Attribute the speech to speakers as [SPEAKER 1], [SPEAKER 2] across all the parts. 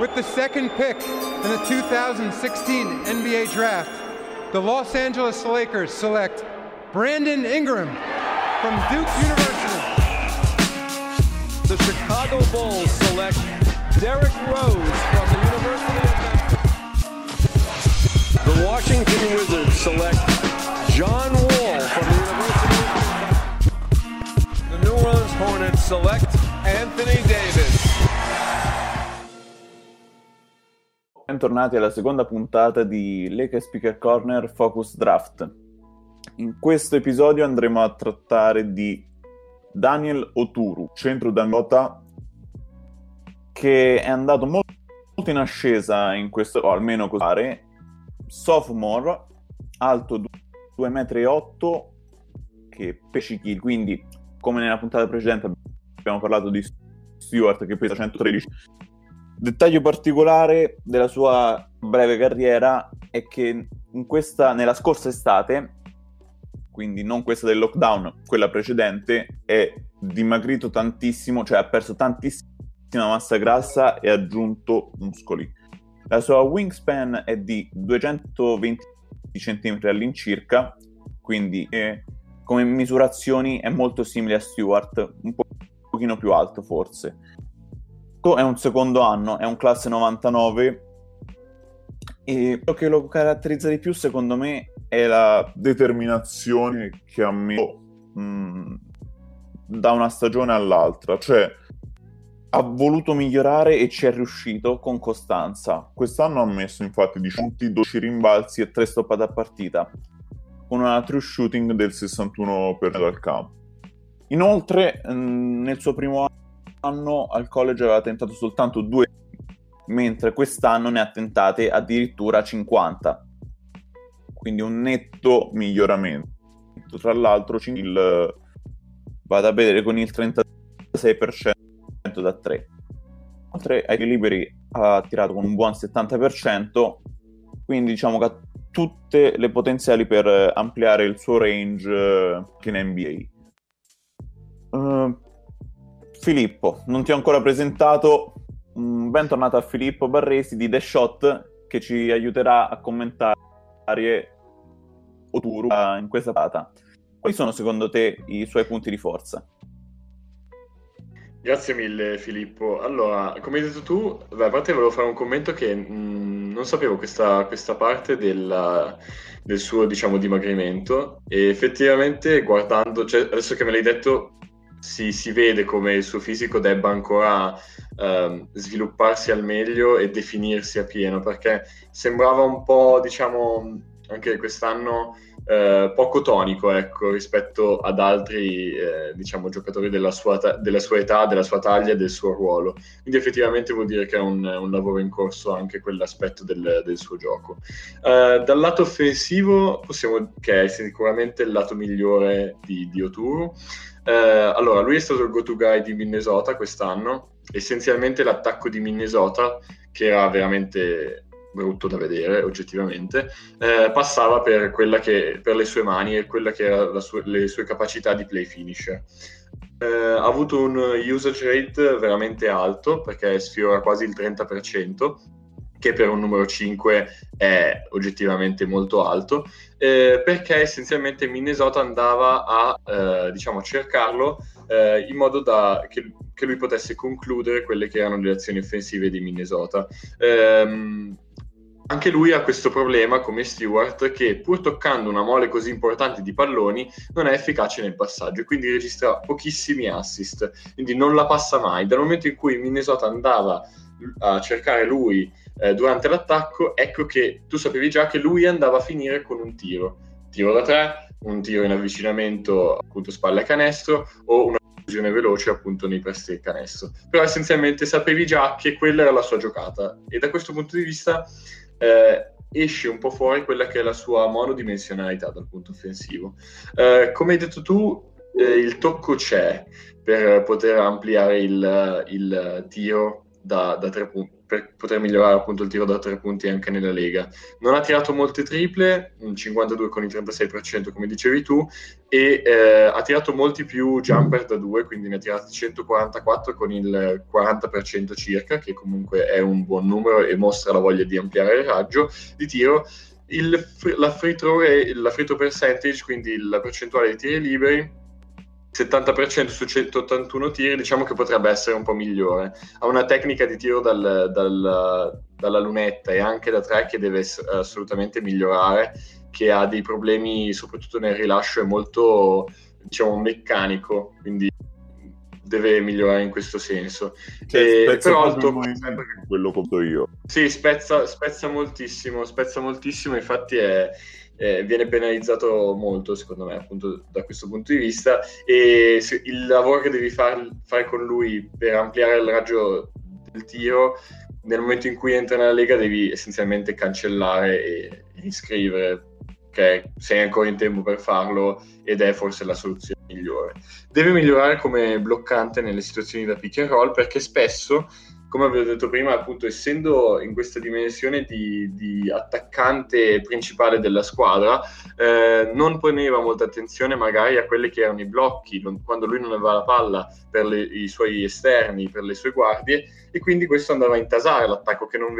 [SPEAKER 1] With the second pick in the 2016 NBA draft, the Los Angeles Lakers select Brandon Ingram from Duke University.
[SPEAKER 2] The Chicago Bulls select Derrick Rose from the University of Memphis. The Washington Wizards select John Wall from the University of. The New Orleans Hornets select Anthony Davis.
[SPEAKER 3] Bentornati alla seconda puntata di Lake Speaker Corner Focus Draft. In questo episodio andremo a trattare di Daniel Oturu, centro d'Angota, che è andato molto, in ascesa in questo, o almeno così pare, sophomore, alto 2,8 m, che pesci quindi come nella puntata precedente abbiamo parlato di Stewart che pesa 113 Dettaglio particolare della sua breve carriera è che questa, nella scorsa estate, quindi non questa del lockdown, quella precedente, è dimagrito tantissimo, cioè ha perso tantissima massa grassa e ha aggiunto muscoli. La sua wingspan è di 220 cm all'incirca, quindi eh, come misurazioni è molto simile a Stewart, un po' pochino più alto forse è un secondo anno, è un classe 99 e quello che lo caratterizza di più secondo me è la determinazione che ha messo mh, da una stagione all'altra, cioè ha voluto migliorare e ci è riuscito con costanza. Quest'anno ha messo infatti 10 punti, 12 rimbalzi e 3 stoppate a partita, con una true shooting del 61% al campo. Inoltre, mh, nel suo primo anno anno al college aveva tentato soltanto due, mentre quest'anno ne ha tentate addirittura 50. Quindi un netto miglioramento. Tra l'altro il, vado a vedere con il 36% da 3. Oltre ai liberi ha tirato con un buon 70%, quindi diciamo che ha tutte le potenziali per ampliare il suo range eh, in NBA. Uh, Filippo, non ti ho ancora presentato. Mm, bentornato a Filippo Barresi di The Shot che ci aiuterà a commentare Oturu in questa data. Quali sono secondo te i suoi punti di forza?
[SPEAKER 4] Grazie mille Filippo. Allora, come hai detto tu, beh, a parte volevo fare un commento che mh, mm, non sapevo questa, questa parte della, del suo, diciamo, dimagrimento e effettivamente guardando, cioè, adesso che me l'hai detto, si, si, vede come il suo fisico debba ancora uh, svilupparsi al meglio e definirsi a pieno, perché sembrava un po', diciamo, anche quest'anno uh, poco tonico, ecco, rispetto ad altri, uh, diciamo, giocatori della sua, ta- della sua, età, della sua taglia e del suo ruolo. Quindi effettivamente vuol dire che è un, un lavoro in corso anche quell'aspetto del, del suo gioco. Uh, dal lato offensivo possiamo, che è sicuramente il lato migliore di, di Oturu, eh, allora, lui è stato il go-to guy di Minnesota quest'anno. Essenzialmente l'attacco di Minnesota, che era veramente brutto da vedere oggettivamente, eh, passava per, che, per le sue mani e quella che erano le sue capacità di play finisher. Eh, ha avuto un usage rate veramente alto perché sfiora quasi il 30%, che per un numero 5 è oggettivamente molto alto, eh, perché essenzialmente Minnesota andava a eh, diciamo, cercarlo eh, in modo da che, che, lui potesse concludere quelle che erano le azioni offensive di Minnesota. Ehm, anche lui ha questo problema come Stewart che pur toccando una mole così importante di palloni non è efficace nel passaggio e quindi registra pochissimi assist, quindi non la passa mai. Dal momento in cui Minnesota andava a cercare lui eh, durante l'attacco, ecco che tu sapevi già che lui andava a finire con un tiro, tiro da tre, un tiro in avvicinamento appunto spalle a canestro o una fusione veloce appunto nei presti del canestro. Però essenzialmente sapevi già che quella era la sua giocata e da questo punto di vista eh, esce un po' fuori quella che è la sua monodimensionalità dal punto offensivo. Eh, come hai detto tu, eh, il tocco c'è per poter ampliare il, il tiro da, da, tre punti, per poter migliorare appunto il tiro da tre punti anche nella Lega. Non ha tirato molte triple, 52 con il 36% come dicevi tu, e eh, ha tirato molti più jumper da due, quindi ne ha tirati 144 con il 40% circa, che comunque è un buon numero e mostra la voglia di ampliare il raggio di tiro. Il, la, free throw la free throw percentage, quindi la percentuale di tiri liberi, 70% su 181 tiri, diciamo che potrebbe essere un po' migliore. Ha una tecnica di tiro dal, dal, dalla lunetta e anche da tre che deve assolutamente migliorare, che ha dei problemi soprattutto nel rilascio, è molto diciamo meccanico, quindi deve migliorare in questo senso.
[SPEAKER 3] Cioè, e, però il tuo... quello conto io.
[SPEAKER 4] Sì, spezza, spezza moltissimo, spezza moltissimo, infatti è eh, viene penalizzato molto, secondo me, appunto da questo punto di vista. E il lavoro che devi far, fare con lui per ampliare il raggio del tiro, nel momento in cui entra nella Lega, devi essenzialmente cancellare e riscrivere. Ok, sei ancora in tempo per farlo ed è forse la soluzione migliore. Deve migliorare come bloccante nelle situazioni da pick and roll perché spesso come avevo detto prima, appunto, essendo in questa dimensione di, di attaccante principale della squadra, eh, non poneva molta attenzione magari a quelli che erano i blocchi, non, quando lui non aveva la palla per le, i suoi esterni, per le sue guardie, e quindi questo andava a intasare l'attacco che non,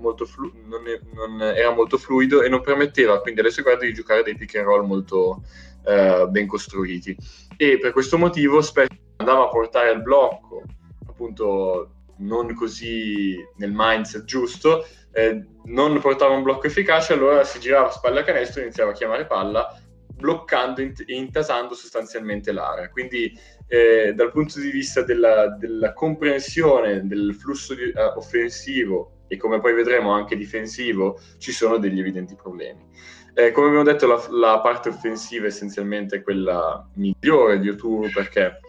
[SPEAKER 4] molto flu- non, non era molto fluido e non permetteva quindi alle sue guardie di giocare dei pick and roll molto eh, ben costruiti. E per questo motivo spesso andava a portare il blocco appunto non così nel mindset giusto, eh, non portava un blocco efficace, allora si girava spalla a canestro e iniziava a chiamare palla, bloccando e intasando sostanzialmente l'area. Quindi eh, dal punto di vista della, della comprensione del flusso di, uh, offensivo e come poi vedremo anche difensivo, ci sono degli evidenti problemi. Eh, come abbiamo detto, la, la, parte offensiva essenzialmente è quella migliore di Oturu perché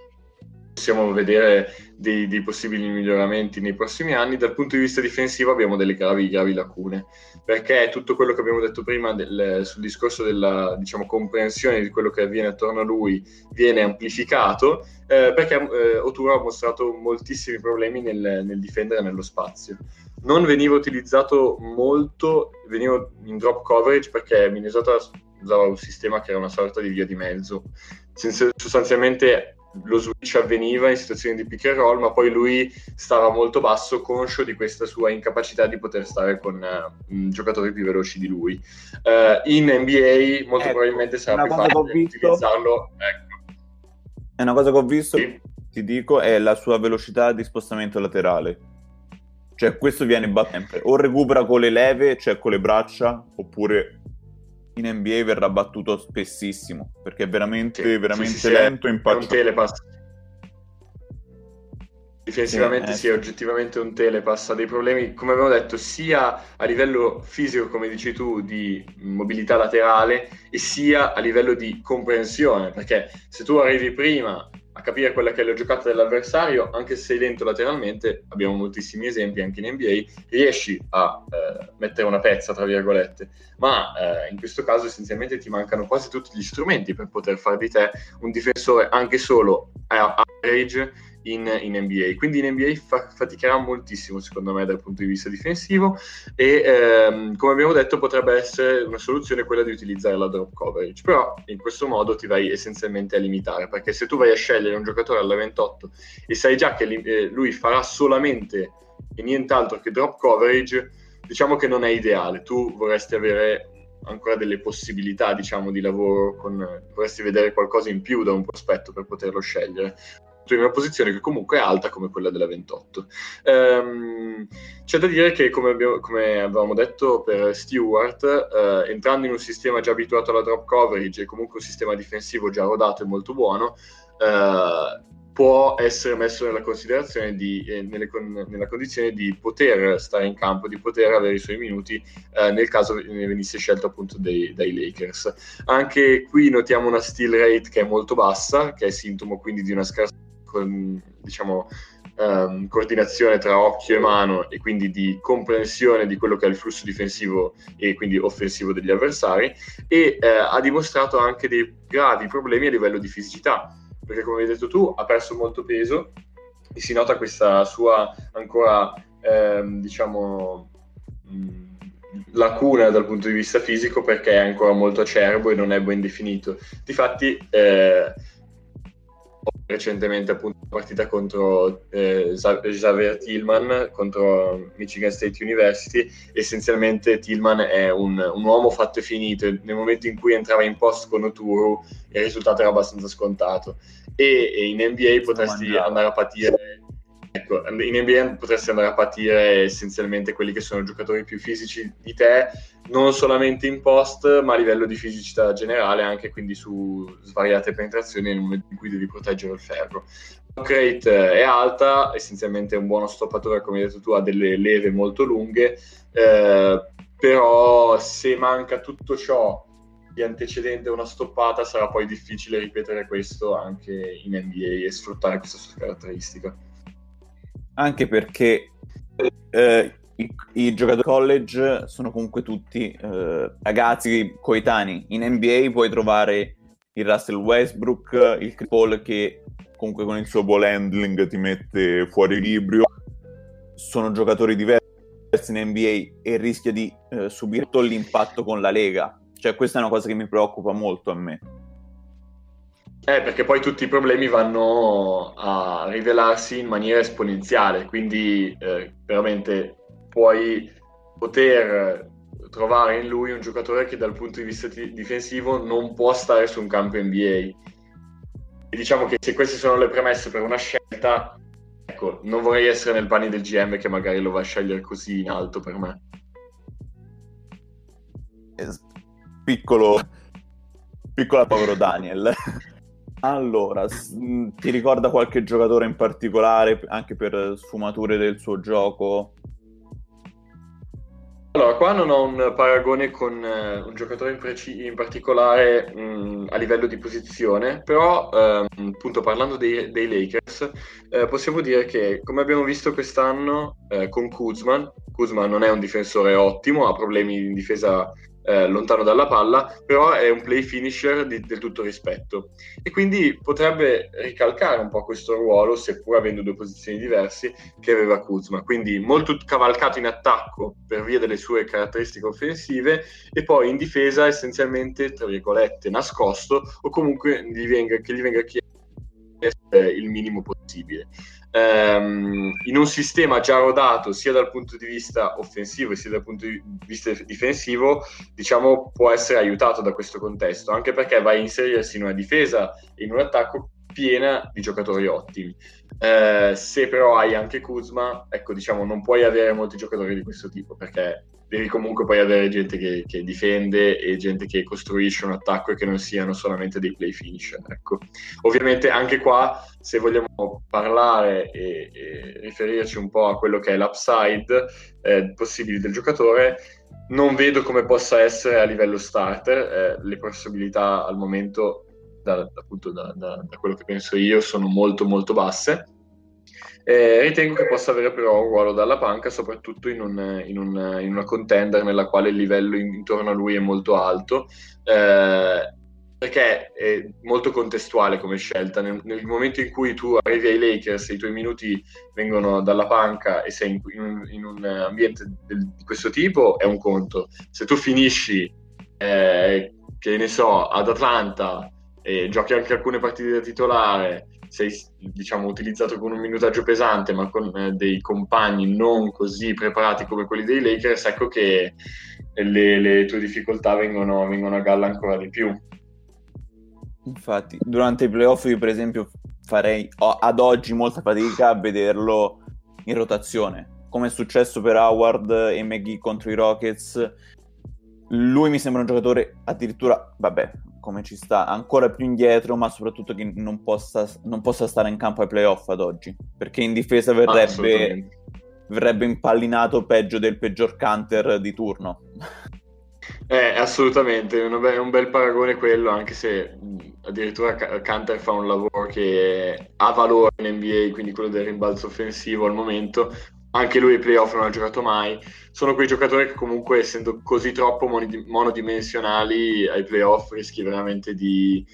[SPEAKER 4] possiamo vedere dei, dei, possibili miglioramenti nei prossimi anni. Dal punto di vista difensivo abbiamo delle gravi, gravi lacune, perché tutto quello che abbiamo detto prima del, sul discorso della diciamo, comprensione di quello che avviene attorno a lui viene amplificato, eh, perché eh, Oturo ha mostrato moltissimi problemi nel, nel difendere nello spazio. Non veniva utilizzato molto, veniva in drop coverage perché Minnesota usava un sistema che era una sorta di via di mezzo. Sostanzialmente lo switch avveniva in situazioni di pick and roll, ma poi lui stava molto basso, conscio di questa sua incapacità di poter stare con uh, giocatori più veloci di lui. Uh, in NBA molto ecco, probabilmente sarà più facile utilizzarlo. Ecco.
[SPEAKER 3] È una cosa che ho visto, sì. ti dico, è la sua velocità di spostamento laterale. Cioè questo viene sempre, o recupera con le leve, cioè con le braccia, oppure in NBA verrà battuto spessissimo perché è veramente, sì, veramente sì, sì, lento.
[SPEAKER 4] Un telepass. Difensivamente sì, eh. sì, è oggettivamente un telepass, ha dei problemi, come abbiamo detto, sia a livello fisico, come dici tu, di mobilità laterale e sia a livello di comprensione, perché se tu arrivi prima a capire quella che è la giocata dell'avversario, anche se lento lateralmente, abbiamo moltissimi esempi anche in NBA, riesci a eh, mettere una pezza, tra virgolette, ma eh, in questo caso essenzialmente ti mancano quasi tutti gli strumenti per poter fare di te un difensore anche solo a average in, in, NBA. Quindi in NBA fa, faticherà moltissimo, secondo me, dal punto di vista difensivo. E ehm, come abbiamo detto, potrebbe essere una soluzione quella di utilizzare la drop coverage. Però in questo modo ti vai essenzialmente a limitare, perché se tu vai a scegliere un giocatore alla 28 e sai già che eh, lui farà solamente e nient'altro che drop coverage, diciamo che non è ideale. Tu vorresti avere ancora delle possibilità diciamo di lavoro con, vorresti vedere qualcosa in più da un prospetto per poterlo scegliere una posizione che comunque è alta come quella della 28. Um, c'è da dire che, come, abbiamo, come avevamo detto per Stewart, uh, entrando in un sistema già abituato alla drop coverage e comunque un sistema difensivo già rodato e molto buono, uh, può essere messo nella considerazione di, eh, nelle, nella condizione di poter stare in campo, di poter avere i suoi minuti eh, nel caso ne venisse scelto appunto dei, dai Lakers. Anche qui notiamo una steal rate che è molto bassa, che è sintomo quindi di una scarsa con, diciamo, um, coordinazione tra occhio e mano e quindi di comprensione di quello che è il flusso difensivo e quindi offensivo degli avversari e eh, ha dimostrato anche dei gravi problemi a livello di fisicità perché come hai detto tu ha perso molto peso e si nota questa sua ancora ehm, diciamo, mh, lacuna dal punto di vista fisico perché è ancora molto acerbo e non è ben definito. Difatti, eh, recentemente appunto una partita contro eh, Xavier Tillman contro Michigan State University. Essenzialmente Tillman è un, un, uomo fatto e finito. Nel momento in cui entrava in post con Oturu il risultato era abbastanza scontato. E, e in NBA potresti andare a patire Ecco, in NBA potresti andare a patire essenzialmente quelli che sono giocatori più fisici di te, non solamente in post, ma a livello di fisicità generale, anche quindi su svariate penetrazioni nel momento in cui devi proteggere il ferro. Crate è alta, essenzialmente è un buono stoppatore, come hai detto tu, ha delle leve molto lunghe, eh, però se manca tutto ciò di antecedente una stoppata sarà poi difficile ripetere questo anche in NBA e sfruttare questa sua caratteristica
[SPEAKER 3] anche perché eh, i, i, giocatori college sono comunque tutti eh, ragazzi coetanei. In NBA puoi trovare il Russell Westbrook, il Chris Paul che comunque con il suo ball handling ti mette fuori equilibrio. Sono giocatori diversi in NBA e rischia di eh, subire tutto l'impatto con la Lega. Cioè questa è una cosa che mi preoccupa molto a me.
[SPEAKER 4] Eh, perché poi tutti i problemi vanno a rivelarsi in maniera esponenziale, quindi eh, veramente puoi poter trovare in lui un giocatore che dal punto di vista t- difensivo non può stare su un campo NBA. E diciamo che se queste sono le premesse per una scelta, ecco, non vorrei essere nel panni del GM che magari lo va a scegliere così in alto per me.
[SPEAKER 3] Piccolo, piccola povero Daniel. Allora, mm, ti ricorda qualche giocatore in particolare, anche per sfumature del suo gioco?
[SPEAKER 4] Allora, qua non ho un paragone con eh, un giocatore in, preci- in particolare mh, mm, a livello di posizione, però ehm, appunto parlando dei, dei Lakers, eh, possiamo dire che come abbiamo visto quest'anno eh, con Kuzman, Kuzman non è un difensore ottimo, ha problemi in difesa eh, lontano dalla palla, però è un play finisher di, del tutto rispetto e quindi potrebbe ricalcare un po' questo ruolo, seppur avendo due posizioni diverse, che aveva Kuzma. Quindi molto cavalcato in attacco per via delle sue caratteristiche offensive e poi in difesa essenzialmente, tra virgolette, nascosto o comunque gli venga, che gli venga chiesto il minimo possibile ehm, in un sistema già rodato sia dal punto di vista offensivo sia dal punto di vista difensivo, diciamo può essere aiutato da questo contesto, anche perché va a inserirsi in una difesa e in un attacco piena di giocatori ottimi. Eh, se però hai anche Kuzma, ecco, diciamo, non puoi avere molti giocatori di questo tipo perché devi comunque poi avere gente che, che, difende e gente che costruisce un attacco e che non siano solamente dei play finisher. Ecco. Ovviamente anche qua, se vogliamo parlare e, e, riferirci un po' a quello che è l'upside eh, possibile del giocatore, non vedo come possa essere a livello starter. Eh, le possibilità al momento, da, appunto da, da, da quello che penso io, sono molto molto basse eh, ritengo che possa avere però un ruolo dalla panca, soprattutto in, un, in, un, in, una contender nella quale il livello intorno a lui è molto alto, eh, perché è molto contestuale come scelta. Nel, nel, momento in cui tu arrivi ai Lakers e i tuoi minuti vengono dalla panca e sei in, in un, ambiente del, di questo tipo, è un conto. Se tu finisci, eh, che ne so, ad Atlanta e giochi anche alcune partite da titolare sei diciamo, utilizzato con un minutaggio pesante ma con eh, dei compagni non così preparati come quelli dei Lakers, ecco che le, le tue difficoltà vengono, vengono, a galla ancora di più.
[SPEAKER 3] Infatti, durante i playoff io per esempio farei ad oggi molta fatica a vederlo in rotazione, come è successo per Howard e McGee contro i Rockets. Lui mi sembra un giocatore addirittura, vabbè, come ci sta ancora più indietro, ma soprattutto che non possa, non possa stare in campo ai playoff ad oggi, perché in difesa verrebbe, verrebbe impallinato peggio del peggior canter di turno.
[SPEAKER 4] Eh, assolutamente, è un, bel, un bel paragone quello, anche se addirittura Canter fa un lavoro che ha valore in NBA, quindi quello del rimbalzo offensivo al momento, anche lui ai playoff non ha giocato mai. Sono quei giocatori che comunque, essendo così troppo monodimensionali, ai playoff rischi veramente di,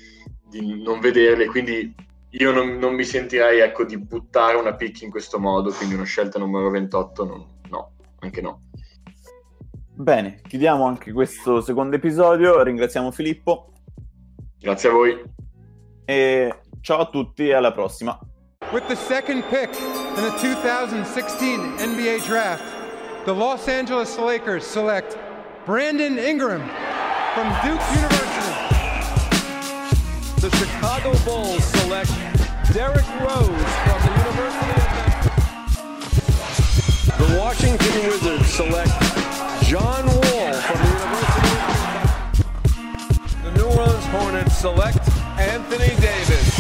[SPEAKER 4] di non vederli. Quindi io non, non, mi sentirei ecco, di buttare una pick in questo modo, quindi una scelta numero 28 non, no, anche no.
[SPEAKER 3] Bene, chiudiamo anche questo secondo episodio, ringraziamo Filippo.
[SPEAKER 4] Grazie a voi.
[SPEAKER 3] E ciao a tutti e alla prossima.
[SPEAKER 1] With the second pick in the 2016 NBA Draft, the Los Angeles Lakers select Brandon Ingram from Duke University.
[SPEAKER 2] The Chicago Bulls select Derrick Rose from the University of Memphis. The Washington Wizards select John Wall from the University of Kentucky. The New Orleans Hornets select Anthony Davis.